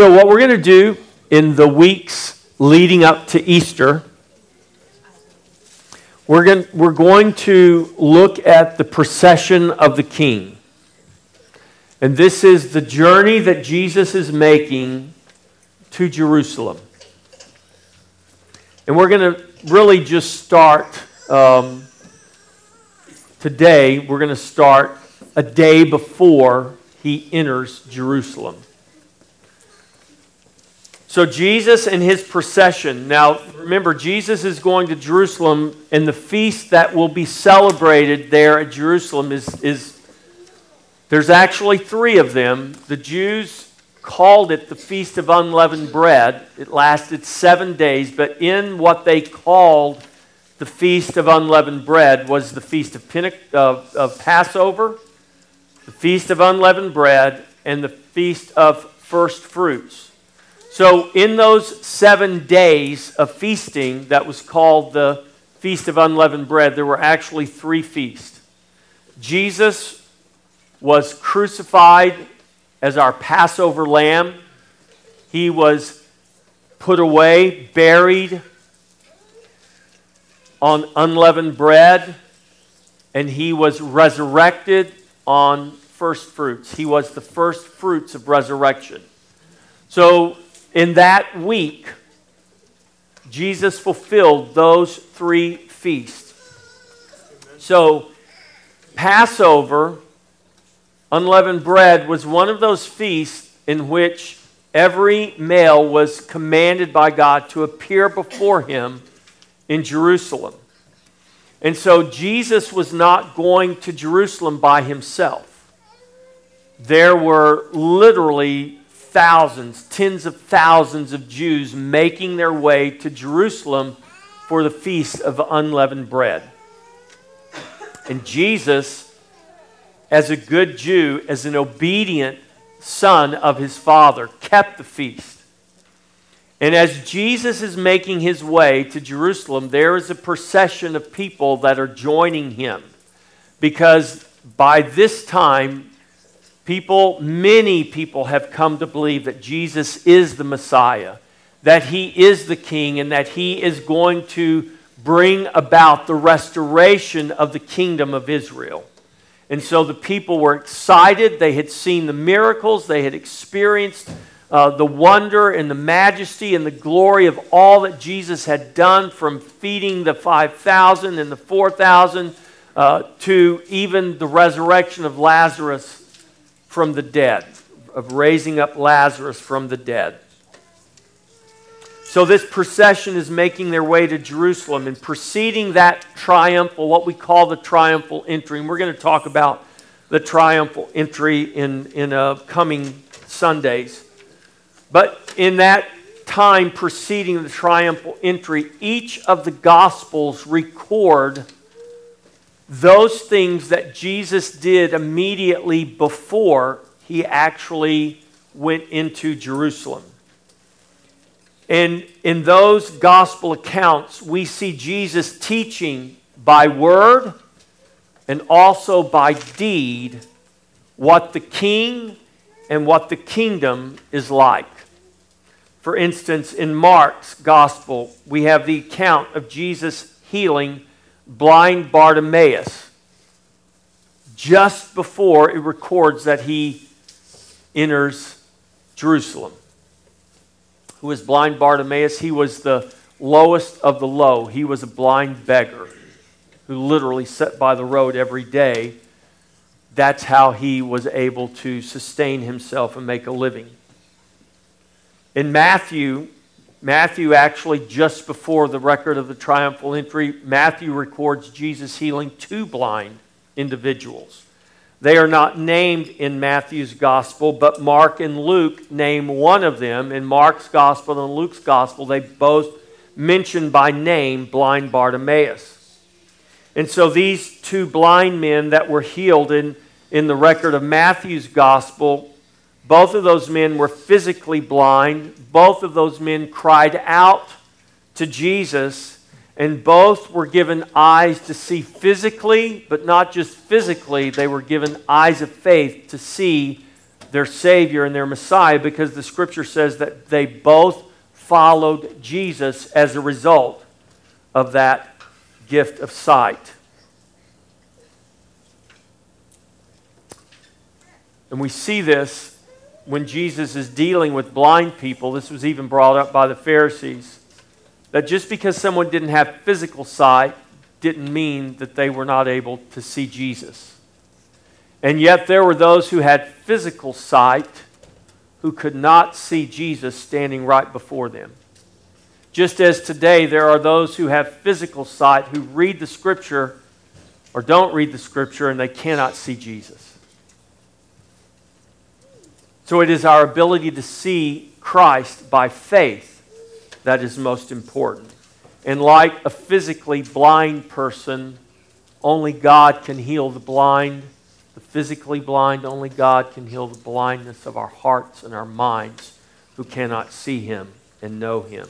So, what we're going to do in the weeks leading up to Easter, we're going, we're going to look at the procession of the King. And this is the journey that Jesus is making to Jerusalem. And we're going to really just start um, today. We're going to start a day before he enters Jerusalem. So, Jesus and his procession. Now, remember, Jesus is going to Jerusalem, and the feast that will be celebrated there at Jerusalem is, is there's actually three of them. The Jews called it the Feast of Unleavened Bread. It lasted seven days, but in what they called the Feast of Unleavened Bread was the Feast of, Pentecost, of, of Passover, the Feast of Unleavened Bread, and the Feast of First Fruits. So, in those seven days of feasting that was called the Feast of Unleavened Bread, there were actually three feasts. Jesus was crucified as our Passover lamb. He was put away, buried on unleavened bread, and he was resurrected on first fruits. He was the first fruits of resurrection. So, in that week, Jesus fulfilled those three feasts. So, Passover Unleavened bread was one of those feasts in which every male was commanded by God to appear before him in Jerusalem. And so Jesus was not going to Jerusalem by himself. There were literally thousands, tens of thousands of Jews making their way to Jerusalem for the feast of unleavened bread. And Jesus as a good Jew, as an obedient son of his father, kept the feast. And as Jesus is making his way to Jerusalem, there is a procession of people that are joining him. Because by this time, people, many people have come to believe that Jesus is the Messiah, that he is the king, and that he is going to bring about the restoration of the kingdom of Israel. And so the people were excited. They had seen the miracles, they had experienced uh, the wonder and the majesty and the glory of all that Jesus had done from feeding the 5,000 and the 4,000 uh, to even the resurrection of Lazarus from the dead, of raising up Lazarus from the dead. So this procession is making their way to Jerusalem and preceding that triumphal, what we call the triumphal entry. And we're going to talk about the triumphal entry in, in uh, coming Sundays. But in that time preceding the triumphal entry, each of the Gospels record those things that Jesus did immediately before he actually went into Jerusalem. And in those gospel accounts, we see Jesus teaching by word and also by deed what the king and what the kingdom is like. For instance, in Mark's gospel, we have the account of Jesus healing blind Bartimaeus just before it records that he enters Jerusalem who was blind Bartimaeus, he was the lowest of the low. He was a blind beggar who literally sat by the road every day. That's how he was able to sustain himself and make a living. In Matthew, Matthew actually, just before the record of the triumphal entry, Matthew records Jesus healing two blind individuals. They are not named in Matthew's gospel, but Mark and Luke name one of them. In Mark's gospel and Luke's gospel, they both mention by name blind Bartimaeus. And so these two blind men that were healed in, in the record of Matthew's gospel, both of those men were physically blind. Both of those men cried out to Jesus and both were given eyes to see physically, but not just physically, they were given eyes of faith to see their Savior and their Messiah because the scripture says that they both followed Jesus as a result of that gift of sight. And we see this when Jesus is dealing with blind people. This was even brought up by the Pharisees. That just because someone didn't have physical sight didn't mean that they were not able to see Jesus. And yet there were those who had physical sight who could not see Jesus standing right before them. Just as today there are those who have physical sight who read the scripture or don't read the scripture and they cannot see Jesus. So it is our ability to see Christ by faith that is most important. And like a physically blind person, only God can heal the blind. The physically blind, only God can heal the blindness of our hearts and our minds who cannot see Him and know Him.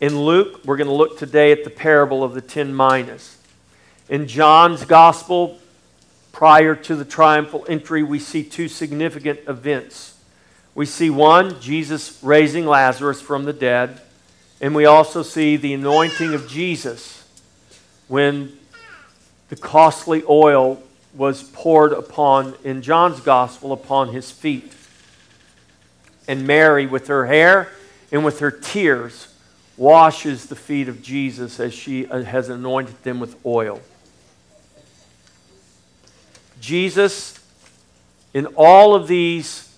In Luke, we're going to look today at the parable of the ten minas. In John's gospel, prior to the triumphal entry, we see two significant events. We see one, Jesus raising Lazarus from the dead, and we also see the anointing of Jesus when the costly oil was poured upon, in John's gospel, upon his feet. And Mary, with her hair and with her tears, washes the feet of Jesus as she uh, has anointed them with oil. Jesus, in all of these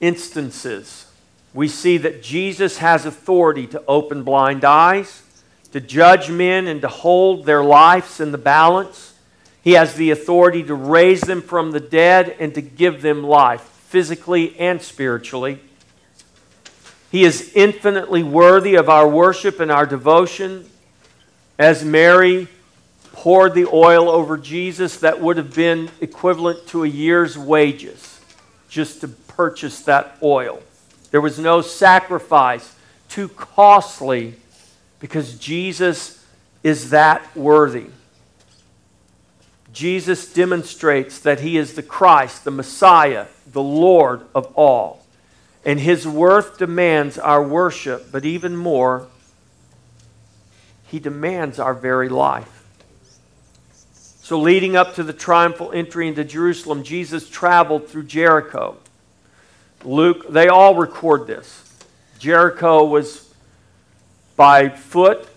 instances, we see that Jesus has authority to open blind eyes, to judge men, and to hold their lives in the balance. He has the authority to raise them from the dead and to give them life, physically and spiritually. He is infinitely worthy of our worship and our devotion. As Mary poured the oil over Jesus, that would have been equivalent to a year's wages just to purchase that oil. There was no sacrifice too costly because Jesus is that worthy. Jesus demonstrates that he is the Christ, the Messiah, the Lord of all. And his worth demands our worship, but even more, he demands our very life. So, leading up to the triumphal entry into Jerusalem, Jesus traveled through Jericho. Luke, they all record this. Jericho was by foot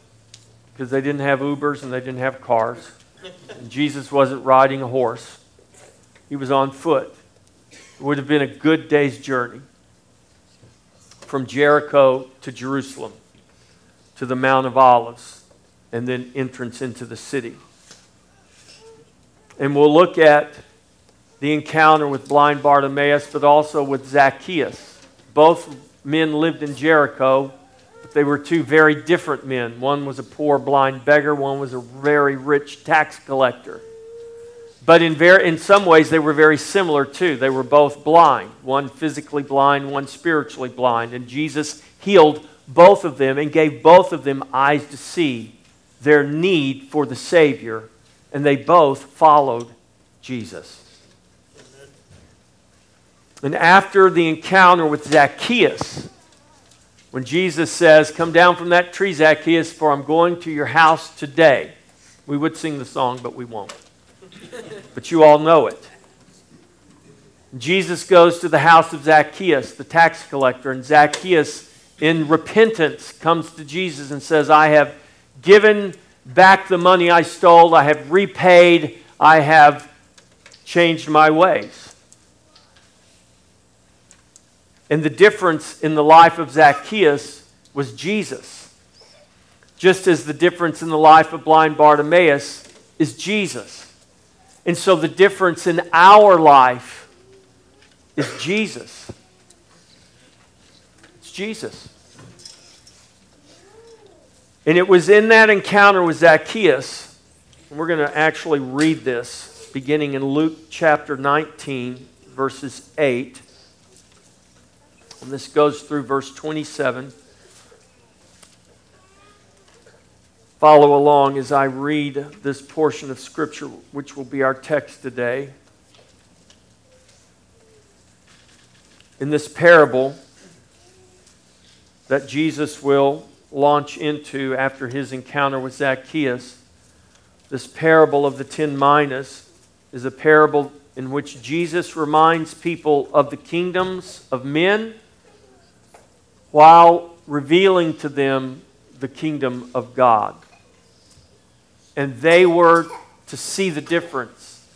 because they didn't have Ubers and they didn't have cars. And Jesus wasn't riding a horse, he was on foot. It would have been a good day's journey from Jericho to Jerusalem to the Mount of Olives and then entrance into the city. And we'll look at the encounter with blind Bartimaeus, but also with Zacchaeus. Both men lived in Jericho, but they were two very different men. One was a poor blind beggar, one was a very rich tax collector. But in, in some ways, they were very similar too. They were both blind, one physically blind, one spiritually blind. And Jesus healed both of them and gave both of them eyes to see their need for the Savior, and they both followed Jesus. And after the encounter with Zacchaeus, when Jesus says, Come down from that tree, Zacchaeus, for I'm going to your house today. We would sing the song, but we won't. but you all know it. Jesus goes to the house of Zacchaeus, the tax collector, and Zacchaeus, in repentance, comes to Jesus and says, I have given back the money I stole, I have repaid, I have changed my ways. And the difference in the life of Zacchaeus was Jesus. Just as the difference in the life of blind Bartimaeus is Jesus. And so the difference in our life is Jesus. It's Jesus. And it was in that encounter with Zacchaeus, we're going to actually read this beginning in Luke chapter 19, verses 8 and this goes through verse 27. Follow along as I read this portion of Scripture, which will be our text today. in this parable that Jesus will launch into after his encounter with Zacchaeus. This parable of the ten minas is a parable in which Jesus reminds people of the kingdoms of men while revealing to them the kingdom of God. And they were to see the difference.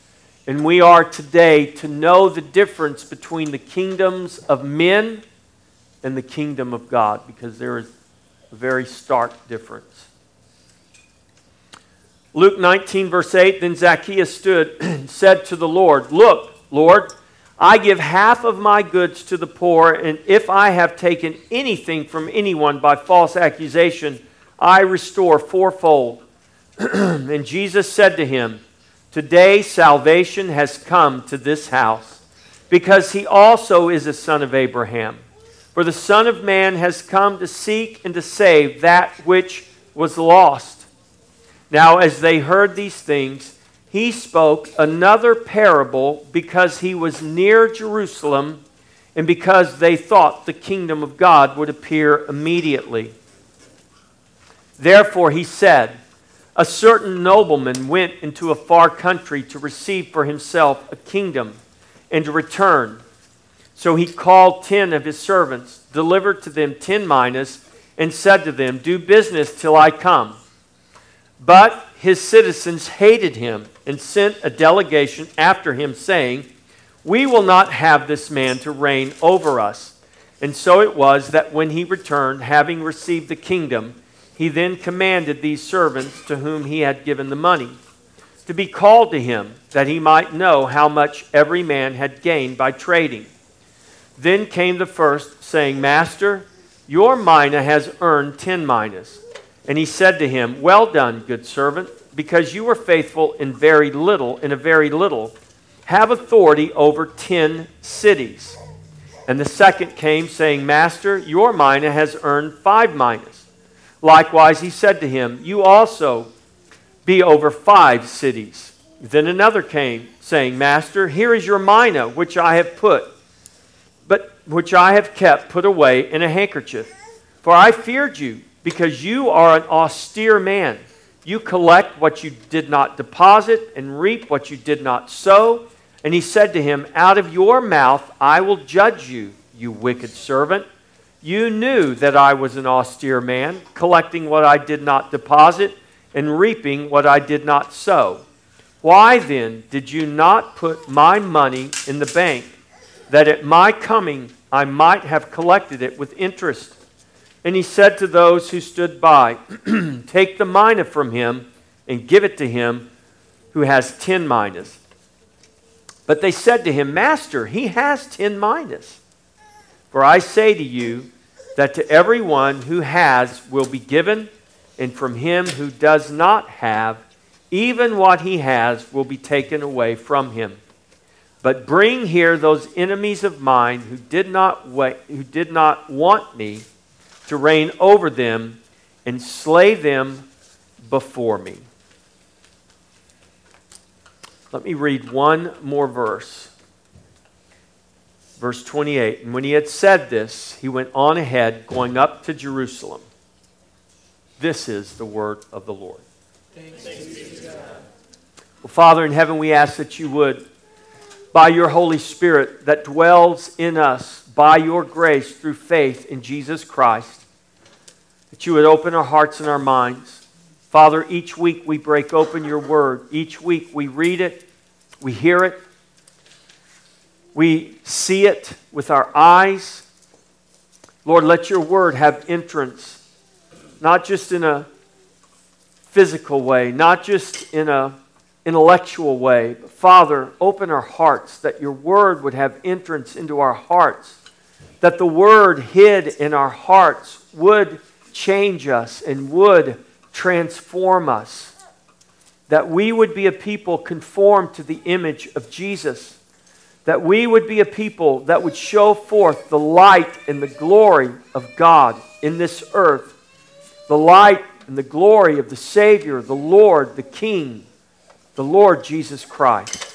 And we are today to know the difference between the kingdoms of men and the kingdom of God because there is a very stark difference. Luke 19, verse 8 Then Zacchaeus stood and said to the Lord, Look, Lord, I give half of my goods to the poor, and if I have taken anything from anyone by false accusation, I restore fourfold. and Jesus said to him, Today salvation has come to this house, because he also is a son of Abraham. For the Son of Man has come to seek and to save that which was lost. Now, as they heard these things, he spoke another parable because he was near Jerusalem and because they thought the kingdom of God would appear immediately. Therefore, he said, A certain nobleman went into a far country to receive for himself a kingdom and to return. So he called ten of his servants, delivered to them ten minas, and said to them, Do business till I come. But his citizens hated him and sent a delegation after him, saying, We will not have this man to reign over us. And so it was that when he returned, having received the kingdom, he then commanded these servants to whom he had given the money to be called to him, that he might know how much every man had gained by trading. Then came the first, saying, Master, your mina has earned ten minas. And he said to him, Well done, good servant, because you were faithful in very little, in a very little, have authority over ten cities. And the second came, saying, Master, your mina has earned five minas. Likewise, he said to him, You also be over five cities. Then another came, saying, Master, here is your mina, which I have put, but which I have kept put away in a handkerchief. For I feared you because you are an austere man. You collect what you did not deposit and reap what you did not sow. And he said to him, Out of your mouth I will judge you, you wicked servant. You knew that I was an austere man, collecting what I did not deposit and reaping what I did not sow. Why then did you not put my money in the bank, that at my coming I might have collected it with interest? And he said to those who stood by, Take the mina from him and give it to him who has ten minas. But they said to him, Master, he has ten minas. For I say to you that to everyone who has will be given, and from him who does not have, even what he has will be taken away from him. But bring here those enemies of mine who did not, wait, who did not want me to reign over them and slay them before me. Let me read one more verse. Verse 28. And when he had said this, he went on ahead, going up to Jerusalem. This is the word of the Lord. Well, Father in heaven, we ask that you would, by your Holy Spirit that dwells in us, by your grace through faith in Jesus Christ, that you would open our hearts and our minds. Father, each week we break open your word. Each week we read it, we hear it, we see it with our eyes. Lord, let your word have entrance, not just in a physical way, not just in a intellectual way. But Father, open our hearts that your word would have entrance into our hearts that the word hid in our hearts would change us and would transform us. That we would be a people conformed to the image of Jesus. That we would be a people that would show forth the light and the glory of God in this earth. The light and the glory of the Savior, the Lord, the King, the Lord Jesus Christ.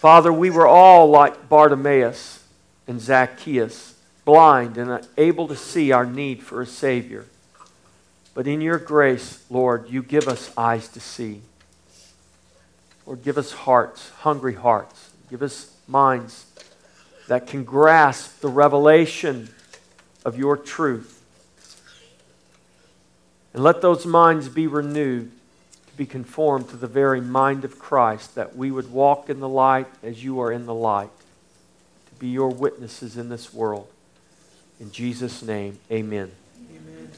Father, we were all like Bartimaeus and Zacchaeus, blind and unable to see our need for a Savior. But in your grace, Lord, you give us eyes to see. Lord, give us hearts, hungry hearts. Give us minds that can grasp the revelation of your truth. And let those minds be renewed be conformed to the very mind of Christ, that we would walk in the light as you are in the light, to be your witnesses in this world. In Jesus' name, amen. amen.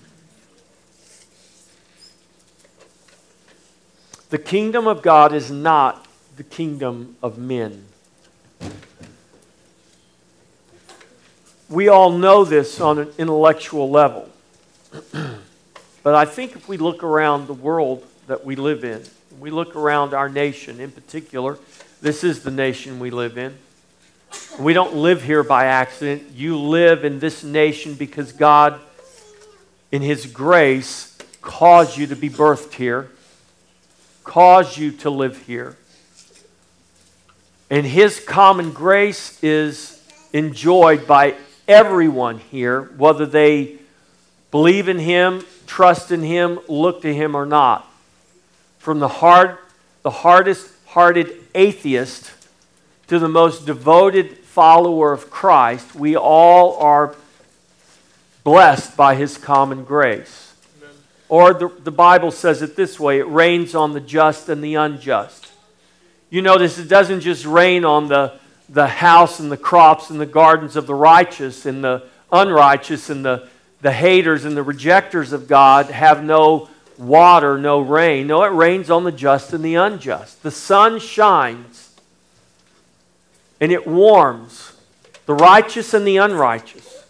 The kingdom of God is not the kingdom of men. We all know this on an intellectual level. but I think if we look around the world that we live in, we look around our nation in particular, this is the nation we live in. We don't live here by accident. You live in this nation because God, in His grace, caused you to be birthed here, caused you to live here. And His common grace is enjoyed by everyone here, whether they believe in Him, trust in Him, look to Him or not. From the hard, the hardest hearted atheist to the most devoted follower of Christ, we all are blessed by His common grace. Amen. Or the, the Bible says it this way it rains on the just and the unjust. You notice it doesn't just rain on the the house and the crops and the gardens of the righteous and the unrighteous and the, the haters and the rejectors of God have no water, no rain. No, it rains on the just and the unjust. The sun shines and it warms the righteous and the unrighteous.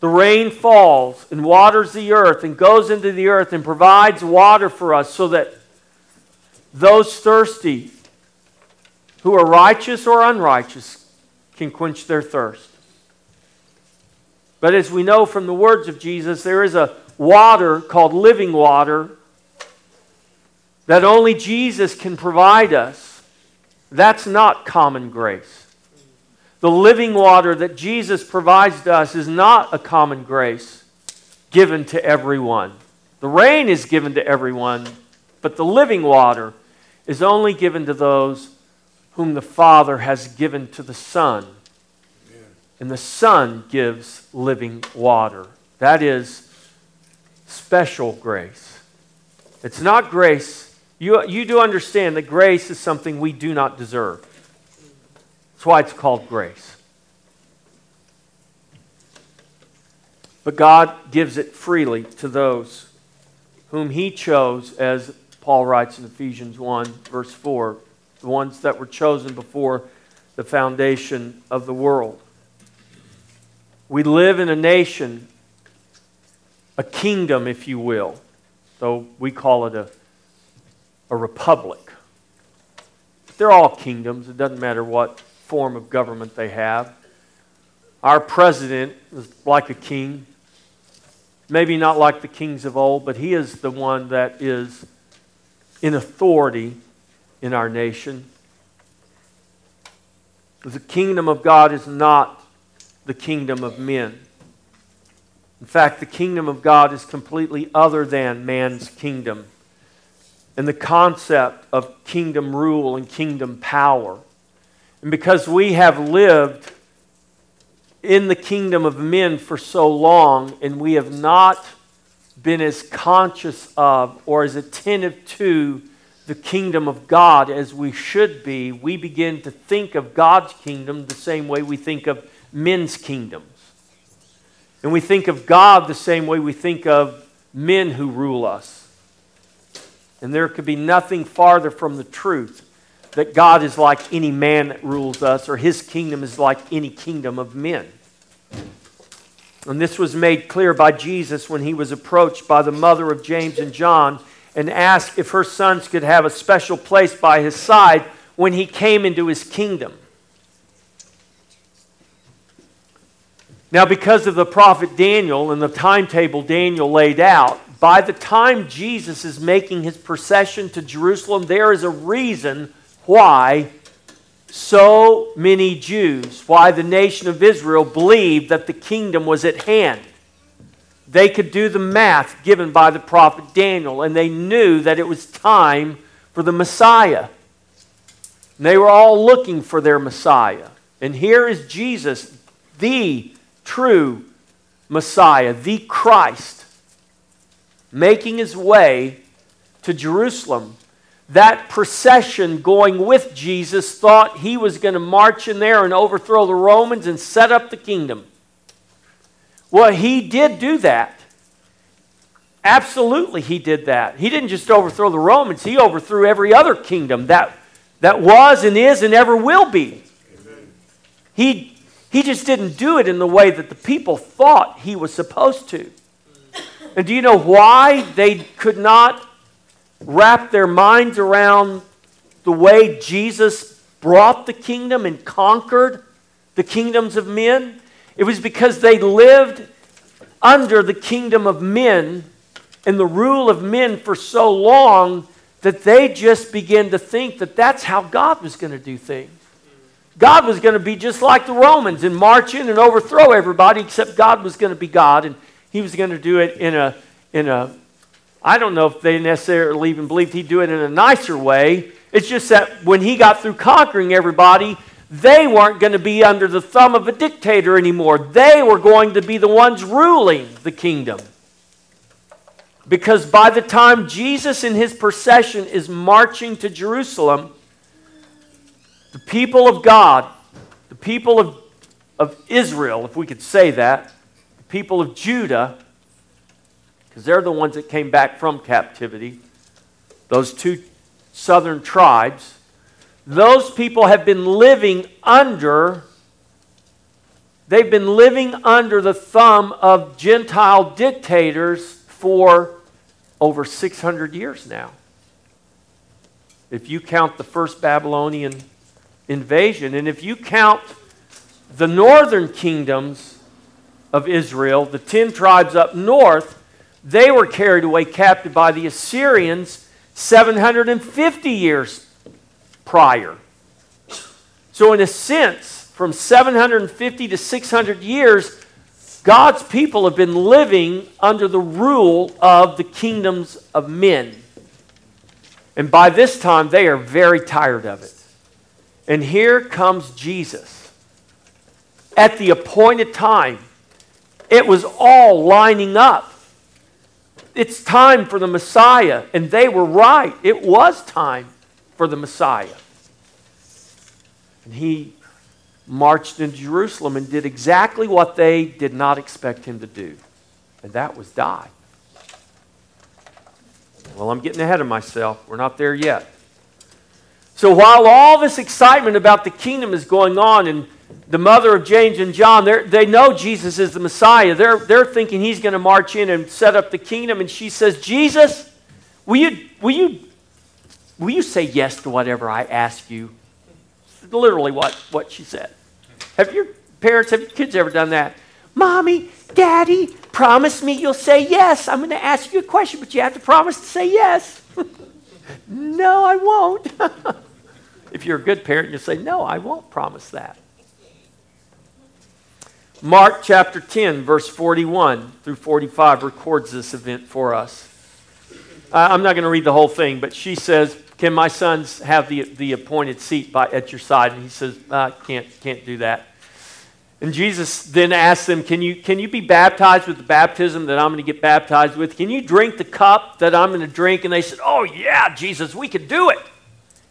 The rain falls and waters the earth and goes into the earth and provides water for us so that those thirsty who are righteous or unrighteous can quench their thirst. But as we know from the words of Jesus, there is a water called living water that only Jesus can provide us. That's not common grace. The living water that Jesus provides to us is not a common grace given to everyone. The rain is given to everyone, but the living water is only given to those whom the Father has given to the Son. And the Son gives living water. That is special grace. It's not grace. You, you do understand that grace is something we do not deserve. That's why it's called grace. But God gives it freely to those whom He chose, as Paul writes in Ephesians 1, verse 4 the ones that were chosen before the foundation of the world. We live in a nation, a kingdom, if you will, though we call it a, a republic. They're all kingdoms, it doesn't matter what form of government they have. Our president is like a king, maybe not like the kings of old, but he is the one that is in authority in our nation. The kingdom of God is not the kingdom of men. In fact, the kingdom of God is completely other than man's kingdom. And the concept of kingdom rule and kingdom power. And because we have lived in the kingdom of men for so long and we have not been as conscious of or as attentive to the kingdom of God as we should be, we begin to think of God's kingdom the same way we think of men's kingdoms. And we think of God the same way we think of men who rule us. And there could be nothing farther from the truth that God is like any man that rules us, or his kingdom is like any kingdom of men. And this was made clear by Jesus when he was approached by the mother of James and John and asked if her sons could have a special place by his side when he came into his kingdom. Now, because of the prophet Daniel and the timetable Daniel laid out, by the time Jesus is making his procession to Jerusalem, there is a reason why so many Jews, why the nation of Israel believed that the kingdom was at hand. They could do the math given by the prophet Daniel, and they knew that it was time for the Messiah. And they were all looking for their Messiah. And here is Jesus, the true Messiah, the Christ, making his way to Jerusalem that procession going with Jesus thought he was going to march in there and overthrow the Romans and set up the kingdom. Well, he did do that. Absolutely, he did that. He didn't just overthrow the Romans, he overthrew every other kingdom that, that was and is and ever will be. He, he just didn't do it in the way that the people thought he was supposed to. And do you know why they could not wrap their minds around the way Jesus brought the kingdom and conquered the kingdoms of men, it was because they lived under the kingdom of men and the rule of men for so long that they just began to think that that's how God was going to do things. God was going to be just like the Romans and march in and overthrow everybody, except God was going to be God and He was going to do it in a, in a I don't know if they necessarily even believed he'd do it in a nicer way. It's just that when he got through conquering everybody, they weren't going to be under the thumb of a dictator anymore. They were going to be the ones ruling the kingdom. Because by the time Jesus in his procession is marching to Jerusalem, the people of God, the people of, of Israel, if we could say that, the people of Judah, because they're the ones that came back from captivity, those two southern tribes, those people have been living under they've been living under the thumb of Gentile dictators for over 600 years now. If you count the first Babylonian invasion, and if you count the northern kingdoms of Israel, the 10 tribes up north, they were carried away captive by the Assyrians 750 years prior. So, in a sense, from 750 to 600 years, God's people have been living under the rule of the kingdoms of men. And by this time, they are very tired of it. And here comes Jesus. At the appointed time, it was all lining up it's time for the Messiah. And they were right. It was time for the Messiah. And he marched into Jerusalem and did exactly what they did not expect him to do, and that was die. Well, I'm getting ahead of myself. We're not there yet. So while all this excitement about the kingdom is going on and the mother of James and John, they know Jesus is the Messiah. They're, they're thinking he's going to march in and set up the kingdom. And she says, Jesus, will you, will, you, will you say yes to whatever I ask you? Literally what, what she said. Have your parents, have your kids ever done that? Mommy, Daddy, promise me you'll say yes. I'm going to ask you a question, but you have to promise to say yes. no, I won't. if you're a good parent, you'll say, No, I won't promise that. Mark chapter 10, verse 41 through 45 records this event for us. I'm not going to read the whole thing, but she says, Can my sons have the, the appointed seat by, at your side? And he says, I can't, can't do that. And Jesus then asks them, can you, can you be baptized with the baptism that I'm going to get baptized with? Can you drink the cup that I'm going to drink? And they said, Oh, yeah, Jesus, we could do it.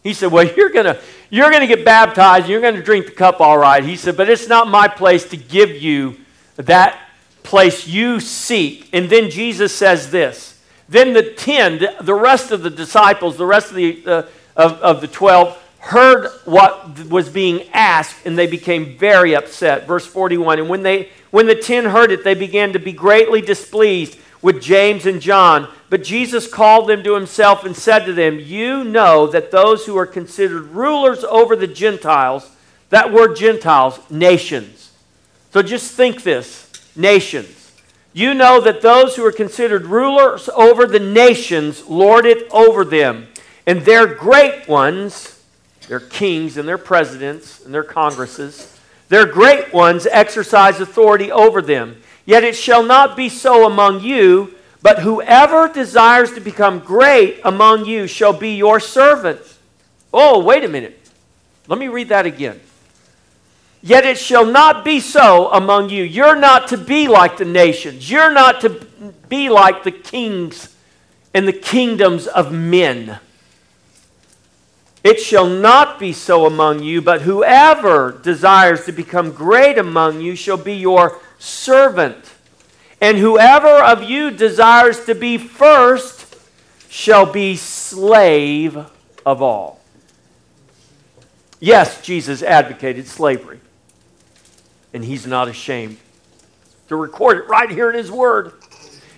He said, Well, you're going to you're to get baptized, you're going to drink the cup all right. He said, But it's not my place to give you that place you seek. And then Jesus says this. Then the ten, the rest of the disciples, the rest of the, uh, of, of the twelve, heard what was being asked and they became very upset. Verse 41 And when, they, when the ten heard it, they began to be greatly displeased with James and John. But Jesus called them to himself and said to them, You know that those who are considered rulers over the Gentiles, that word Gentiles, nations. So just think this nations. You know that those who are considered rulers over the nations lord it over them, and their great ones their kings and their presidents and their congresses. Their great ones exercise authority over them. Yet it shall not be so among you, but whoever desires to become great among you shall be your servant. Oh, wait a minute. Let me read that again. Yet it shall not be so among you. You're not to be like the nations. You're not to be like the kings and the kingdoms of men. It shall not be so among you, but whoever desires to become great among you shall be your servant. And whoever of you desires to be first shall be slave of all. Yes, Jesus advocated slavery, and he's not ashamed to record it right here in his word.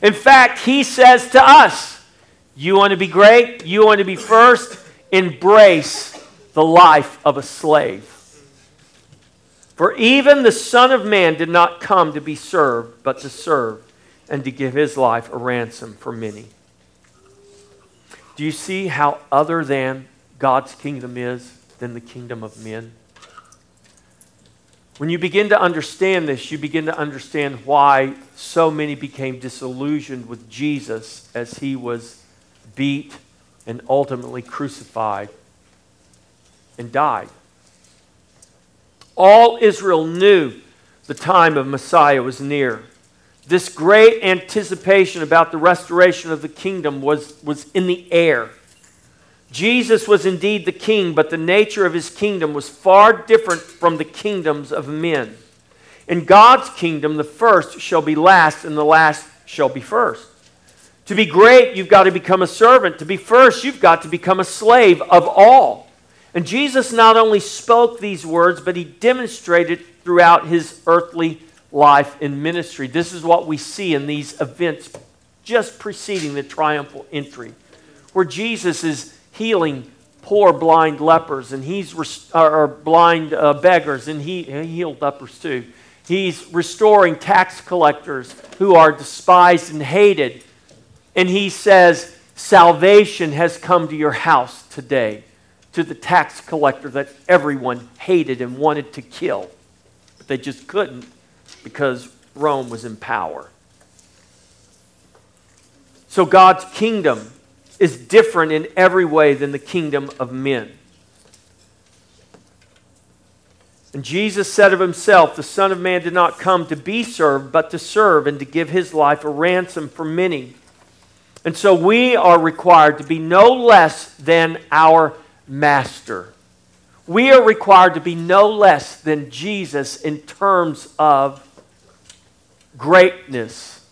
In fact, he says to us, You want to be great? You want to be first? Embrace the life of a slave. For even the Son of Man did not come to be served, but to serve and to give his life a ransom for many. Do you see how other than God's kingdom is than the kingdom of men? When you begin to understand this, you begin to understand why so many became disillusioned with Jesus as he was beat and ultimately crucified and died. All Israel knew the time of Messiah was near. This great anticipation about the restoration of the kingdom was, was in the air. Jesus was indeed the king, but the nature of his kingdom was far different from the kingdoms of men. In God's kingdom, the first shall be last, and the last shall be first. To be great, you've got to become a servant. To be first, you've got to become a slave of all. And Jesus not only spoke these words, but he demonstrated throughout his earthly life and ministry. This is what we see in these events just preceding the triumphal entry, where Jesus is healing poor blind lepers, and he's rest- or blind uh, beggars, and he, he healed lepers too. He's restoring tax collectors who are despised and hated. And he says, Salvation has come to your house today to the tax collector that everyone hated and wanted to kill. But they just couldn't because Rome was in power. So God's kingdom is different in every way than the kingdom of men. And Jesus said of himself, The Son of Man did not come to be served, but to serve and to give his life a ransom for many. And so we are required to be no less than our master. We are required to be no less than Jesus in terms of greatness.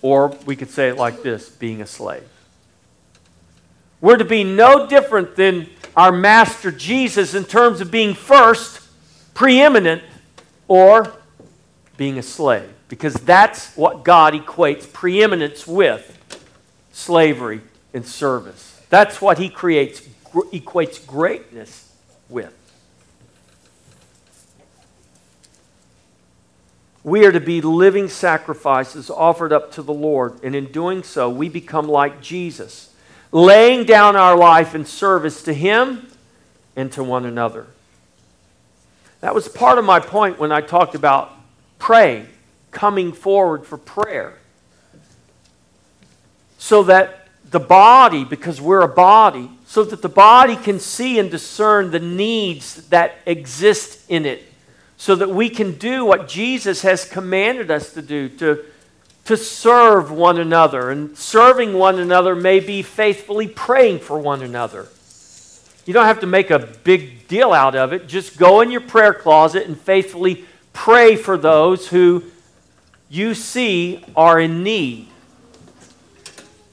Or we could say it like this being a slave. We're to be no different than our master Jesus in terms of being first, preeminent, or being a slave. Because that's what God equates preeminence with slavery and service. That's what he creates equates greatness with. We are to be living sacrifices offered up to the Lord, and in doing so, we become like Jesus, laying down our life in service to Him and to one another. That was part of my point when I talked about praying, coming forward for prayer. So that the body, because we're a body, so that the body can see and discern the needs that exist in it, so that we can do what Jesus has commanded us to do to, to serve one another. And serving one another may be faithfully praying for one another. You don't have to make a big deal out of it. Just go in your prayer closet and faithfully pray for those who you see are in need.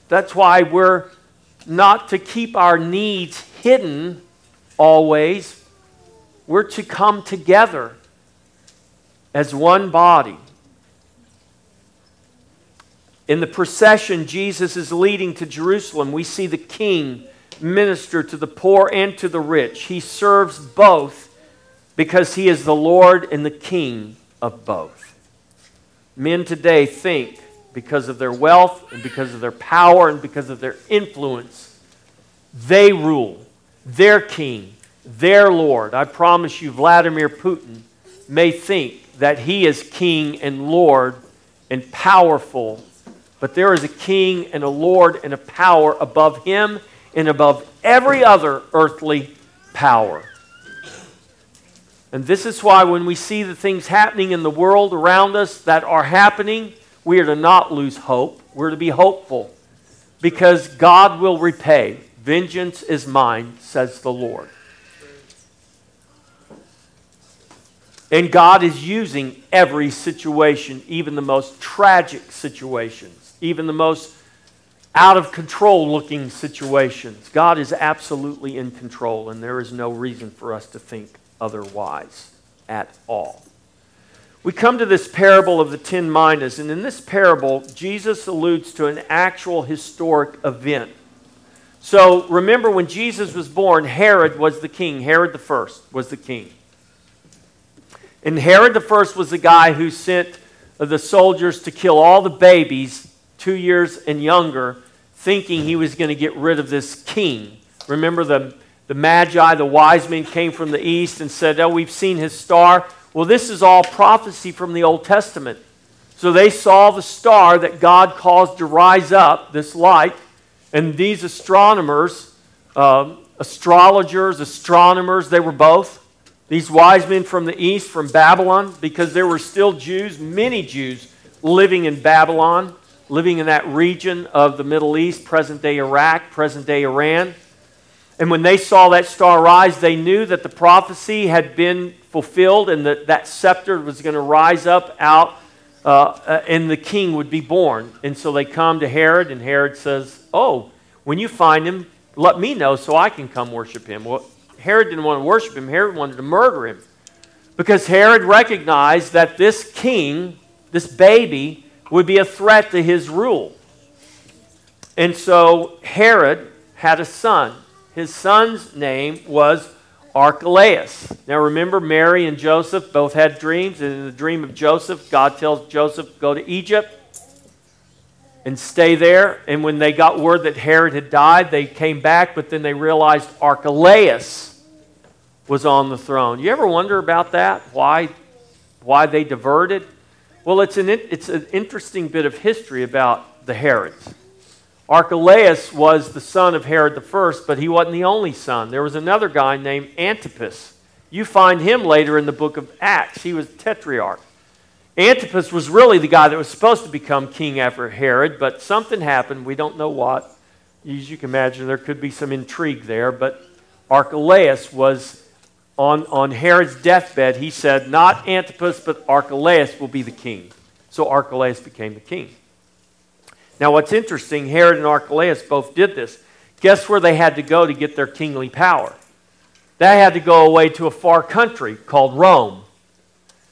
That's why we're not to keep our needs hidden always. We're to come together as one body. In the procession Jesus is leading to Jerusalem, we see the king minister to the poor and to the rich. He serves both because he is the Lord and the king of both. Men today think because of their wealth and because of their power and because of their influence, they rule. Their king their Lord, I promise you, Vladimir Putin may think that he is king and Lord and powerful, but there is a king and a Lord and a power above him and above every other earthly power. And this is why when we see the things happening in the world around us that are happening, we are to not lose hope. We're to be hopeful because God will repay. Vengeance is mine, says the Lord. And God is using every situation, even the most tragic situations, even the most out of control looking situations. God is absolutely in control, and there is no reason for us to think otherwise at all. We come to this parable of the ten minas, and in this parable, Jesus alludes to an actual historic event. So remember when Jesus was born, Herod was the king. Herod the first was the king. And Herod the first was the guy who sent the soldiers to kill all the babies two years and younger, thinking he was going to get rid of this king. Remember the the Magi, the wise men, came from the east and said, Oh, we've seen his star. Well, this is all prophecy from the Old Testament. So they saw the star that God caused to rise up, this light, and these astronomers, um, astrologers, astronomers, they were both. These wise men from the east, from Babylon, because there were still Jews, many Jews, living in Babylon, living in that region of the Middle East, present day Iraq, present day Iran. And when they saw that star rise, they knew that the prophecy had been fulfilled and that that scepter was going to rise up out uh, uh, and the king would be born. And so they come to Herod, and Herod says, Oh, when you find him, let me know so I can come worship him. Well, Herod didn't want to worship him, Herod wanted to murder him. Because Herod recognized that this king, this baby, would be a threat to his rule. And so Herod had a son his son's name was Archelaus. Now remember, Mary and Joseph both had dreams, and in the dream of Joseph, God tells Joseph, Go to Egypt and stay there. And when they got word that Herod had died, they came back, but then they realized Archelaus was on the throne. You ever wonder about that? Why, why they diverted? Well, it's an, it's an interesting bit of history about the Herods. Archelaus was the son of Herod first, but he wasn't the only son. There was another guy named Antipas. You find him later in the book of Acts. He was tetrarch. Antipas was really the guy that was supposed to become king after Herod, but something happened. We don't know what. As you can imagine, there could be some intrigue there, but Archelaus was on, on Herod's deathbed. He said, Not Antipas, but Archelaus will be the king. So Archelaus became the king. Now, what's interesting, Herod and Archelaus both did this. Guess where they had to go to get their kingly power? They had to go away to a far country called Rome.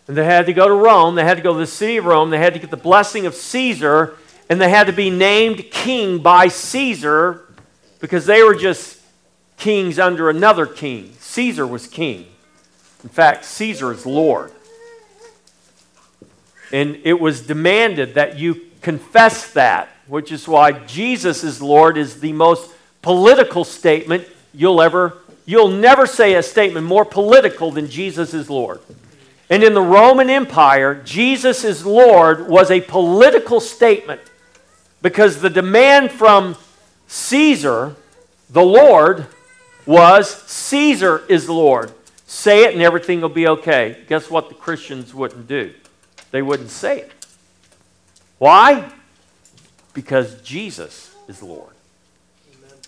And they had to go to Rome. They had to go to the city of Rome. They had to get the blessing of Caesar. And they had to be named king by Caesar because they were just kings under another king. Caesar was king. In fact, Caesar is Lord. And it was demanded that you confess that which is why Jesus is Lord is the most political statement you'll ever you'll never say a statement more political than Jesus is Lord. And in the Roman Empire, Jesus is Lord was a political statement because the demand from Caesar, the Lord, was Caesar is Lord. Say it and everything will be okay. Guess what the Christians wouldn't do? They wouldn't say it. Why? Because Jesus is Lord. Amen.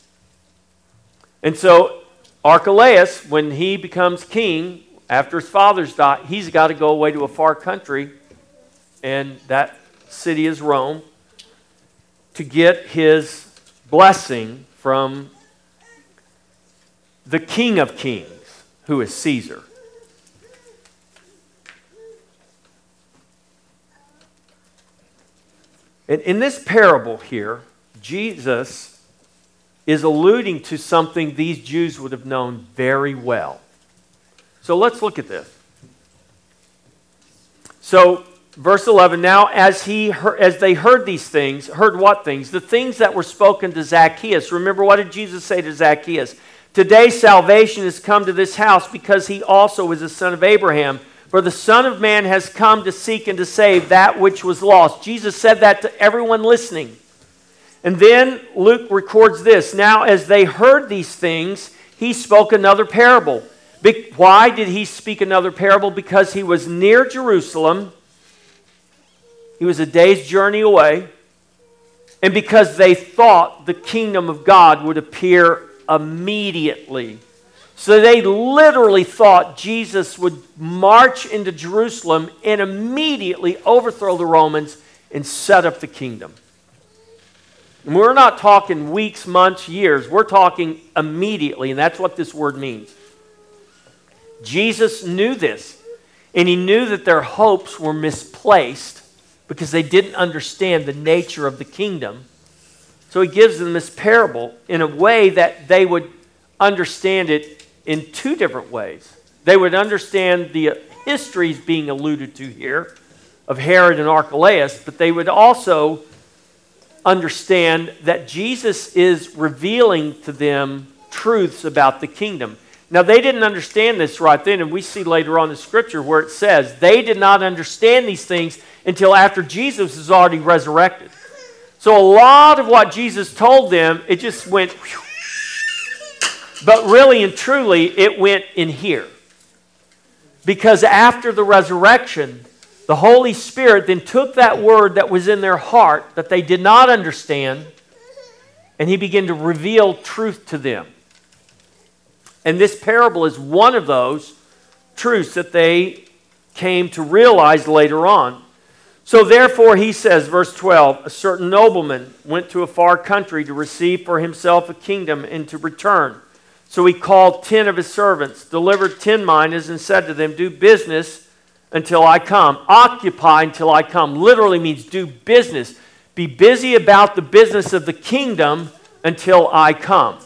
And so, Archelaus, when he becomes king after his father's died, he's got to go away to a far country, and that city is Rome, to get his blessing from the King of Kings, who is Caesar. And in this parable here, Jesus is alluding to something these Jews would have known very well. So let's look at this. So, verse 11 now as he as they heard these things heard what things the things that were spoken to zacchaeus remember what did jesus say to zacchaeus Today salvation has come to this house because he also is a son of Abraham. For the Son of Man has come to seek and to save that which was lost. Jesus said that to everyone listening. And then Luke records this Now, as they heard these things, he spoke another parable. Why did he speak another parable? Because he was near Jerusalem, he was a day's journey away, and because they thought the kingdom of God would appear immediately. So they literally thought Jesus would march into Jerusalem and immediately overthrow the Romans and set up the kingdom. And we're not talking weeks, months, years. We're talking immediately, and that's what this word means. Jesus knew this, and he knew that their hopes were misplaced because they didn't understand the nature of the kingdom. So he gives them this parable in a way that they would understand it in two different ways. They would understand the histories being alluded to here of Herod and Archelaus, but they would also understand that Jesus is revealing to them truths about the kingdom. Now, they didn't understand this right then, and we see later on in Scripture where it says they did not understand these things until after Jesus is already resurrected. So, a lot of what Jesus told them, it just went, whew, but really and truly, it went in here. Because after the resurrection, the Holy Spirit then took that word that was in their heart that they did not understand, and He began to reveal truth to them. And this parable is one of those truths that they came to realize later on. So therefore, he says, verse 12, a certain nobleman went to a far country to receive for himself a kingdom and to return. So he called ten of his servants, delivered ten minas, and said to them, Do business until I come. Occupy until I come. Literally means do business. Be busy about the business of the kingdom until I come.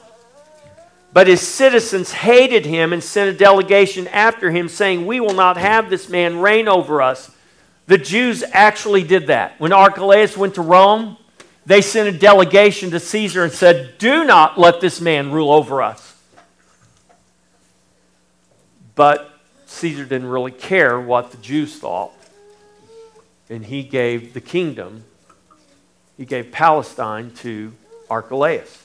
But his citizens hated him and sent a delegation after him, saying, We will not have this man reign over us. The Jews actually did that. When Archelaus went to Rome, they sent a delegation to Caesar and said, Do not let this man rule over us. But Caesar didn't really care what the Jews thought. And he gave the kingdom, he gave Palestine to Archelaus.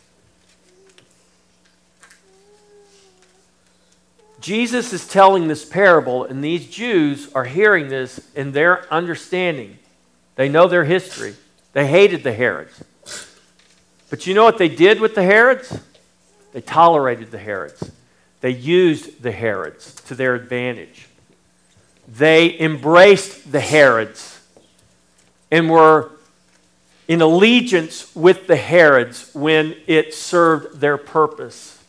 Jesus is telling this parable, and these Jews are hearing this in their understanding. They know their history. They hated the Herods. But you know what they did with the Herods? They tolerated the Herods. They used the Herods to their advantage. They embraced the Herods and were in allegiance with the Herods when it served their purpose.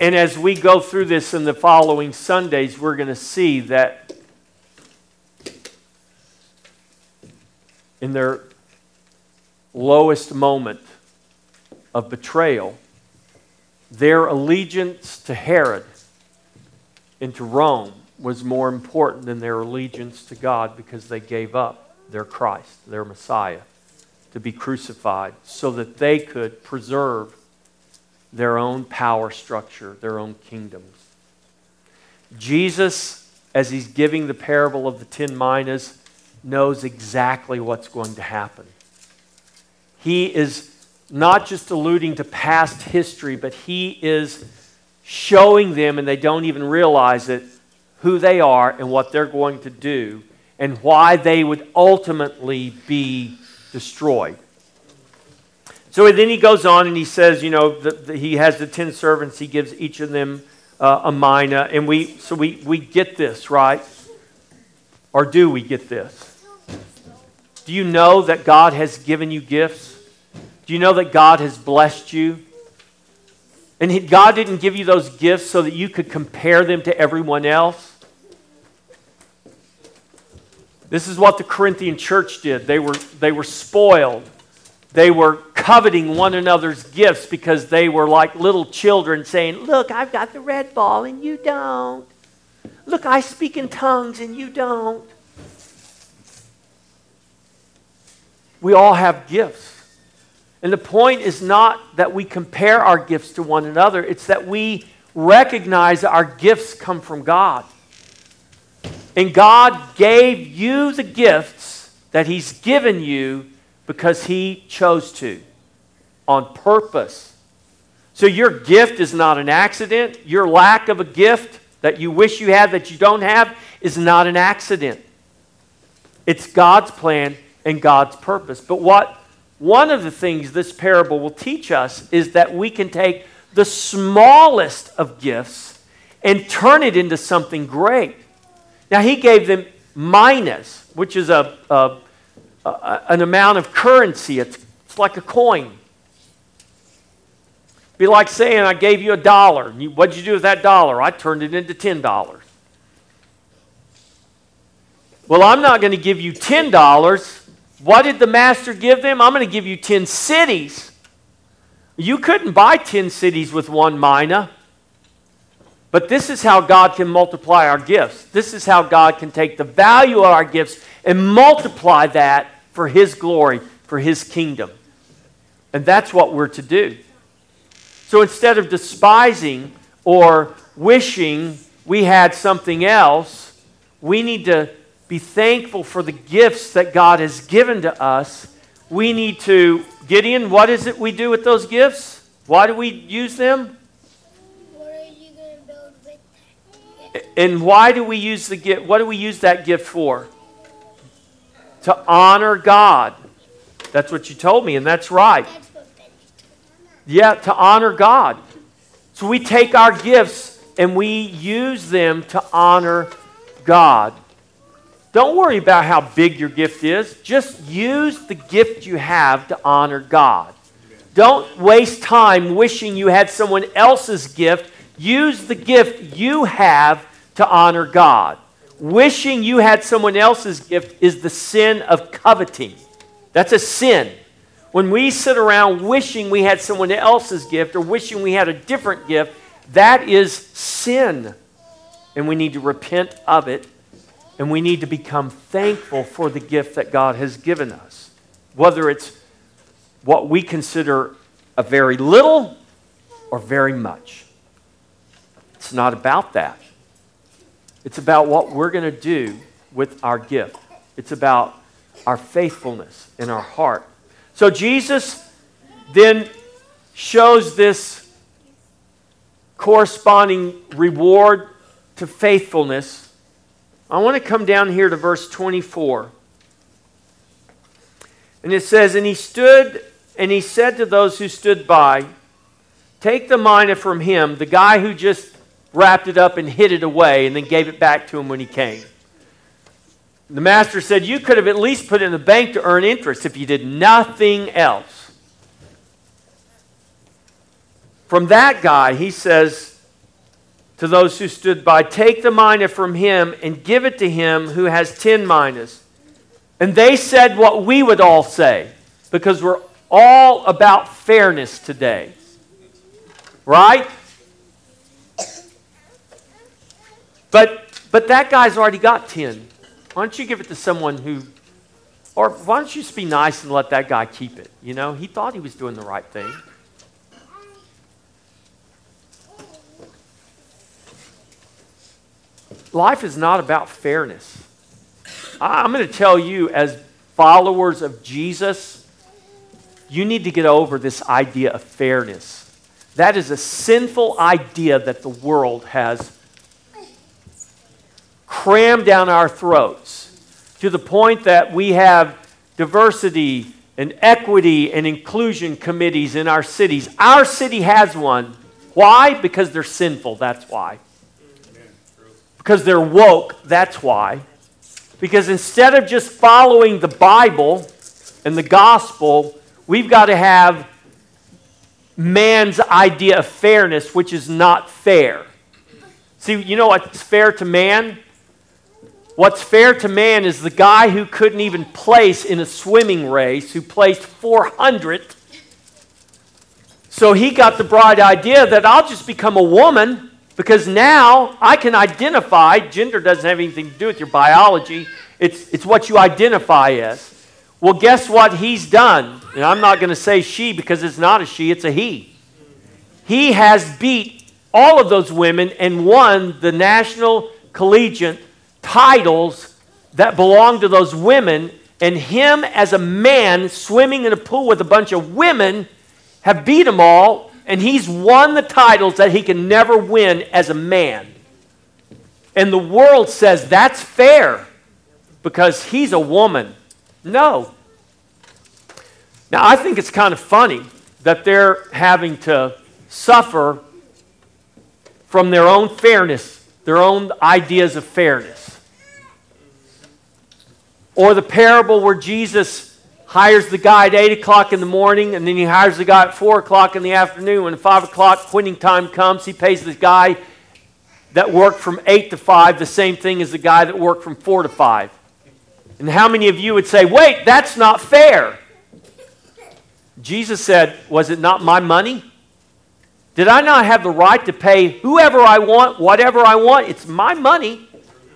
And as we go through this in the following Sundays, we're going to see that in their lowest moment of betrayal, their allegiance to Herod and to Rome was more important than their allegiance to God because they gave up their Christ, their Messiah, to be crucified so that they could preserve their own power structure, their own kingdoms. Jesus, as he's giving the parable of the ten minas, knows exactly what's going to happen. He is not just alluding to past history, but he is showing them, and they don't even realize it, who they are and what they're going to do and why they would ultimately be destroyed. So then he goes on and he says, you know, the, the, he has the 10 servants, he gives each of them uh, a mina. And we, so we, we get this, right? Or do we get this? Do you know that God has given you gifts? Do you know that God has blessed you? And God didn't give you those gifts so that you could compare them to everyone else. This is what the Corinthian church did. They were, they were spoiled. They were coveting one another's gifts because they were like little children saying, Look, I've got the red ball and you don't. Look, I speak in tongues and you don't. We all have gifts. And the point is not that we compare our gifts to one another, it's that we recognize that our gifts come from God. And God gave you the gifts that He's given you because He chose to on purpose. So your gift is not an accident. Your lack of a gift that you wish you had that you don't have is not an accident. It's God's plan and God's purpose. But what one of the things this parable will teach us is that we can take the smallest of gifts and turn it into something great. Now, he gave them minas, which is a, a, a an amount of currency, it's, it's like a coin. Be like saying, I gave you a dollar. What'd you do with that dollar? I turned it into $10. Well, I'm not going to give you $10. What did the master give them? I'm going to give you 10 cities. You couldn't buy 10 cities with one mina. But this is how God can multiply our gifts. This is how God can take the value of our gifts and multiply that for His glory, for His kingdom. And that's what we're to do. So instead of despising or wishing we had something else, we need to be thankful for the gifts that God has given to us. We need to, Gideon, what is it we do with those gifts? Why do we use them? And why do we use the gift? What do we use that gift for? To honor God. That's what you told me, and that's right. Yeah, to honor God. So we take our gifts and we use them to honor God. Don't worry about how big your gift is. Just use the gift you have to honor God. Don't waste time wishing you had someone else's gift. Use the gift you have to honor God. Wishing you had someone else's gift is the sin of coveting. That's a sin. When we sit around wishing we had someone else's gift or wishing we had a different gift, that is sin. And we need to repent of it and we need to become thankful for the gift that God has given us. Whether it's what we consider a very little or very much. It's not about that. It's about what we're going to do with our gift. It's about our faithfulness in our heart. So Jesus then shows this corresponding reward to faithfulness I want to come down here to verse 24. And it says, And he stood and he said to those who stood by, Take the mina from him, the guy who just wrapped it up and hid it away and then gave it back to him when he came. The master said, You could have at least put it in the bank to earn interest if you did nothing else. From that guy, he says, to those who stood by, Take the mina from him and give it to him who has ten minas. And they said what we would all say, because we're all about fairness today. Right? But, but that guy's already got 10. Why don't you give it to someone who, or why don't you just be nice and let that guy keep it? You know, he thought he was doing the right thing. Life is not about fairness. I'm going to tell you, as followers of Jesus, you need to get over this idea of fairness. That is a sinful idea that the world has crammed down our throats to the point that we have diversity and equity and inclusion committees in our cities. Our city has one. Why? Because they're sinful. That's why. Because they're woke, that's why. Because instead of just following the Bible and the gospel, we've got to have man's idea of fairness, which is not fair. See, you know what's fair to man? What's fair to man is the guy who couldn't even place in a swimming race, who placed 400. So he got the bright idea that I'll just become a woman because now I can identify, gender doesn't have anything to do with your biology, it's, it's what you identify as. Well, guess what he's done? And I'm not going to say she because it's not a she, it's a he. He has beat all of those women and won the national collegiate titles that belong to those women. And him, as a man swimming in a pool with a bunch of women, have beat them all. And he's won the titles that he can never win as a man. And the world says that's fair because he's a woman. No. Now, I think it's kind of funny that they're having to suffer from their own fairness, their own ideas of fairness. Or the parable where Jesus hires the guy at 8 o'clock in the morning and then he hires the guy at 4 o'clock in the afternoon. When 5 o'clock quitting time comes, he pays the guy that worked from 8 to 5 the same thing as the guy that worked from 4 to 5. And how many of you would say, wait, that's not fair? Jesus said, Was it not my money? Did I not have the right to pay whoever I want, whatever I want? It's my money.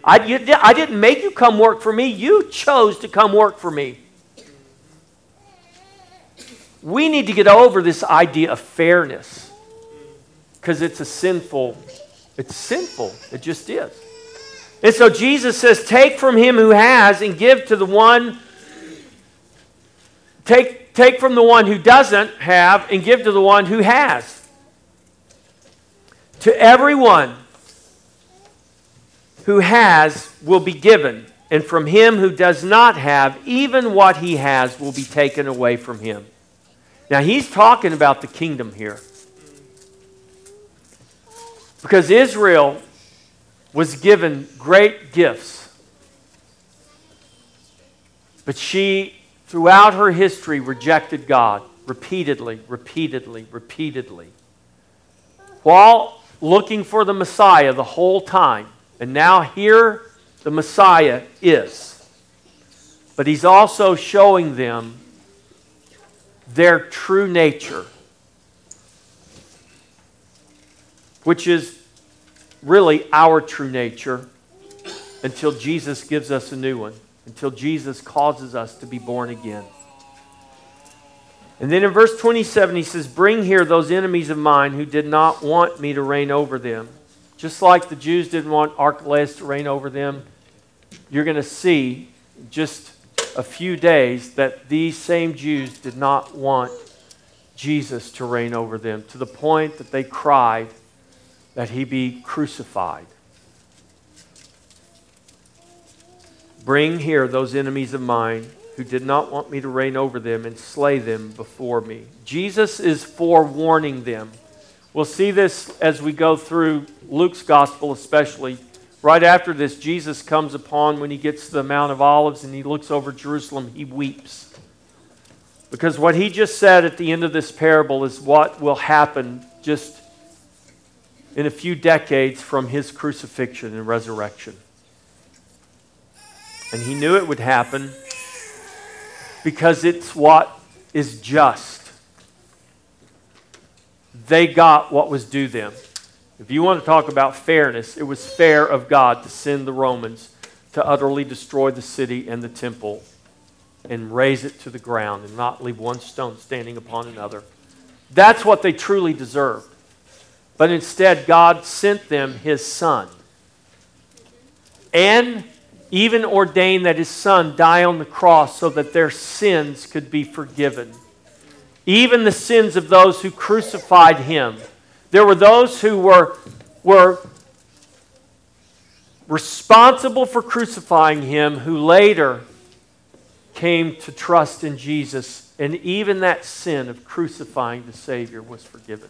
I, you, I didn't make you come work for me. You chose to come work for me. We need to get over this idea of fairness because it's a sinful, it's sinful. It just is. And so Jesus says, Take from him who has and give to the one, take, take from the one who doesn't have and give to the one who has. To everyone who has will be given, and from him who does not have, even what he has will be taken away from him. Now, he's talking about the kingdom here. Because Israel was given great gifts. But she, throughout her history, rejected God repeatedly, repeatedly, repeatedly. While looking for the Messiah the whole time. And now here the Messiah is. But he's also showing them their true nature, which is really our true nature until Jesus gives us a new one, until Jesus causes us to be born again. And then in verse 27, he says, Bring here those enemies of mine who did not want me to reign over them. Just like the Jews didn't want Archelaus to reign over them, you're going to see just a few days that these same Jews did not want Jesus to reign over them to the point that they cried that he be crucified. Bring here those enemies of mine who did not want me to reign over them and slay them before me. Jesus is forewarning them. We'll see this as we go through Luke's gospel, especially. Right after this, Jesus comes upon when he gets to the Mount of Olives and he looks over Jerusalem, he weeps. Because what he just said at the end of this parable is what will happen just in a few decades from his crucifixion and resurrection. And he knew it would happen because it's what is just. They got what was due them. If you want to talk about fairness, it was fair of God to send the Romans to utterly destroy the city and the temple and raze it to the ground and not leave one stone standing upon another. That's what they truly deserved. But instead, God sent them his son. And even ordained that his son die on the cross so that their sins could be forgiven. Even the sins of those who crucified him. There were those who were, were responsible for crucifying him who later came to trust in Jesus. And even that sin of crucifying the Savior was forgiven.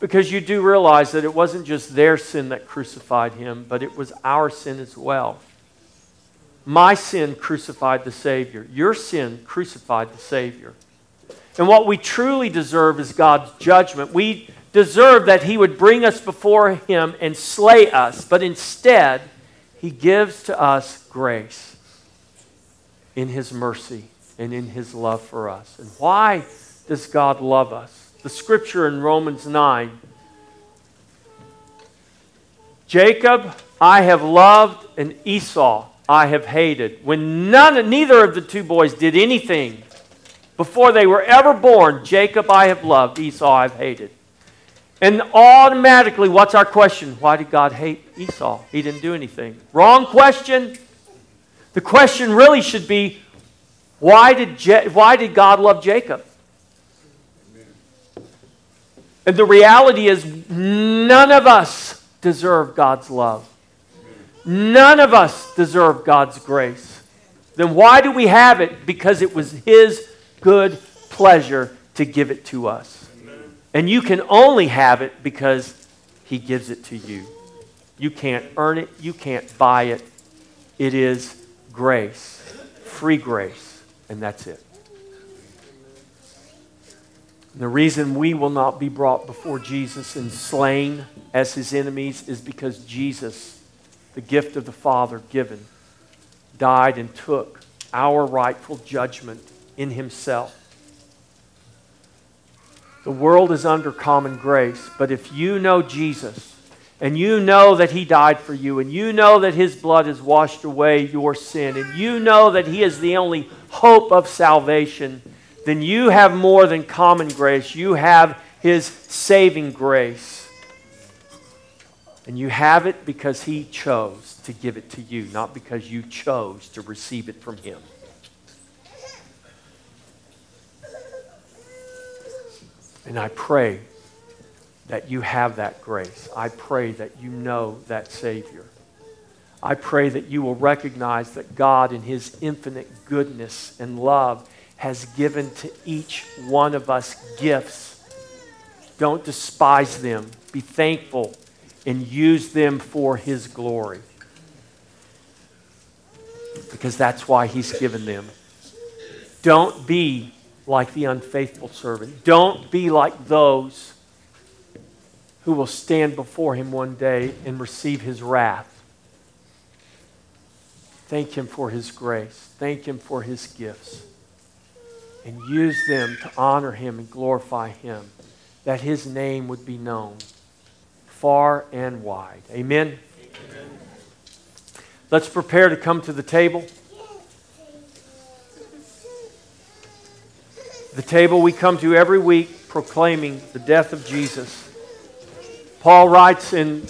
Because you do realize that it wasn't just their sin that crucified him, but it was our sin as well. My sin crucified the Savior. Your sin crucified the Savior. And what we truly deserve is God's judgment. We deserve that He would bring us before Him and slay us, but instead, He gives to us grace in His mercy and in His love for us. And why does God love us? The scripture in Romans 9 Jacob I have loved, and Esau I have hated. When none, neither of the two boys did anything before they were ever born, Jacob I have loved, Esau I've hated. And automatically, what's our question? Why did God hate Esau? He didn't do anything. Wrong question. The question really should be why did, Je- why did God love Jacob? And the reality is, none of us deserve God's love. None of us deserve God's grace. Then why do we have it? Because it was His good pleasure to give it to us. And you can only have it because He gives it to you. You can't earn it, you can't buy it. It is grace, free grace, and that's it. The reason we will not be brought before Jesus and slain as his enemies is because Jesus, the gift of the Father given, died and took our rightful judgment in himself. The world is under common grace, but if you know Jesus and you know that he died for you and you know that his blood has washed away your sin and you know that he is the only hope of salvation, then you have more than common grace. You have His saving grace. And you have it because He chose to give it to you, not because you chose to receive it from Him. And I pray that you have that grace. I pray that you know that Savior. I pray that you will recognize that God, in His infinite goodness and love, has given to each one of us gifts. Don't despise them. Be thankful and use them for His glory. Because that's why He's given them. Don't be like the unfaithful servant. Don't be like those who will stand before Him one day and receive His wrath. Thank Him for His grace. Thank Him for His gifts and use them to honor him and glorify him, that his name would be known far and wide. Amen? Amen. Let's prepare to come to the table. The table we come to every week proclaiming the death of Jesus. Paul writes in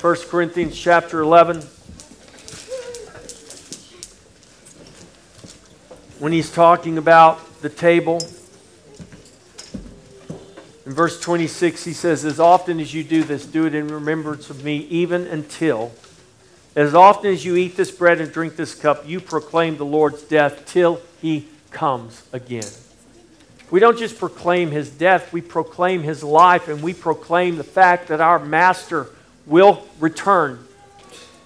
1 Corinthians chapter 11 when he's talking about the table. In verse 26, he says, As often as you do this, do it in remembrance of me, even until, as often as you eat this bread and drink this cup, you proclaim the Lord's death till he comes again. We don't just proclaim his death, we proclaim his life, and we proclaim the fact that our master will return.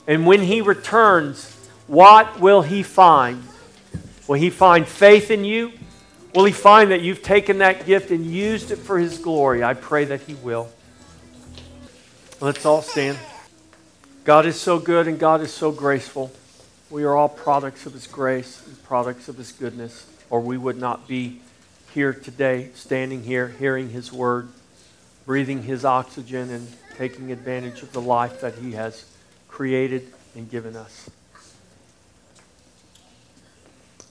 And when he returns, what will he find? Will he find faith in you? Will he find that you've taken that gift and used it for his glory? I pray that he will. Let's all stand. God is so good and God is so graceful. We are all products of his grace and products of his goodness, or we would not be here today, standing here, hearing his word, breathing his oxygen, and taking advantage of the life that he has created and given us.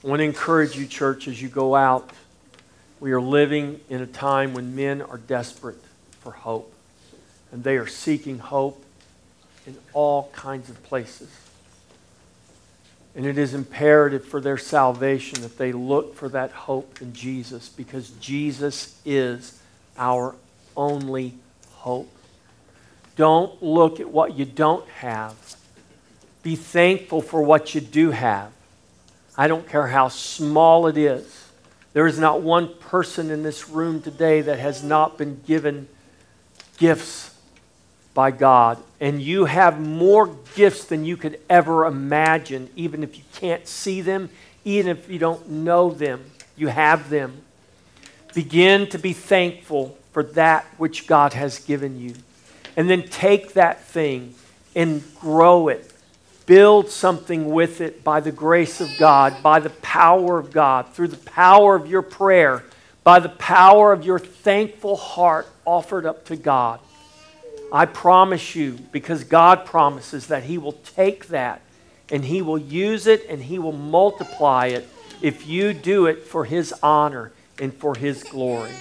I want to encourage you, church, as you go out. We are living in a time when men are desperate for hope, and they are seeking hope in all kinds of places. And it is imperative for their salvation that they look for that hope in Jesus because Jesus is our only hope. Don't look at what you don't have. Be thankful for what you do have. I don't care how small it is. There is not one person in this room today that has not been given gifts by God. And you have more gifts than you could ever imagine, even if you can't see them, even if you don't know them. You have them. Begin to be thankful for that which God has given you. And then take that thing and grow it build something with it by the grace of God, by the power of God, through the power of your prayer, by the power of your thankful heart offered up to God. I promise you, because God promises that He will take that and He will use it and He will multiply it if you do it for His honor and for His glory.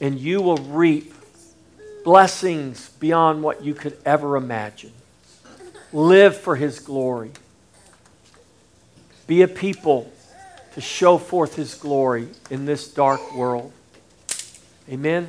And you will reap blessings beyond what you could ever imagine. Live for His glory. Be a people to show forth His glory in this dark world. Amen.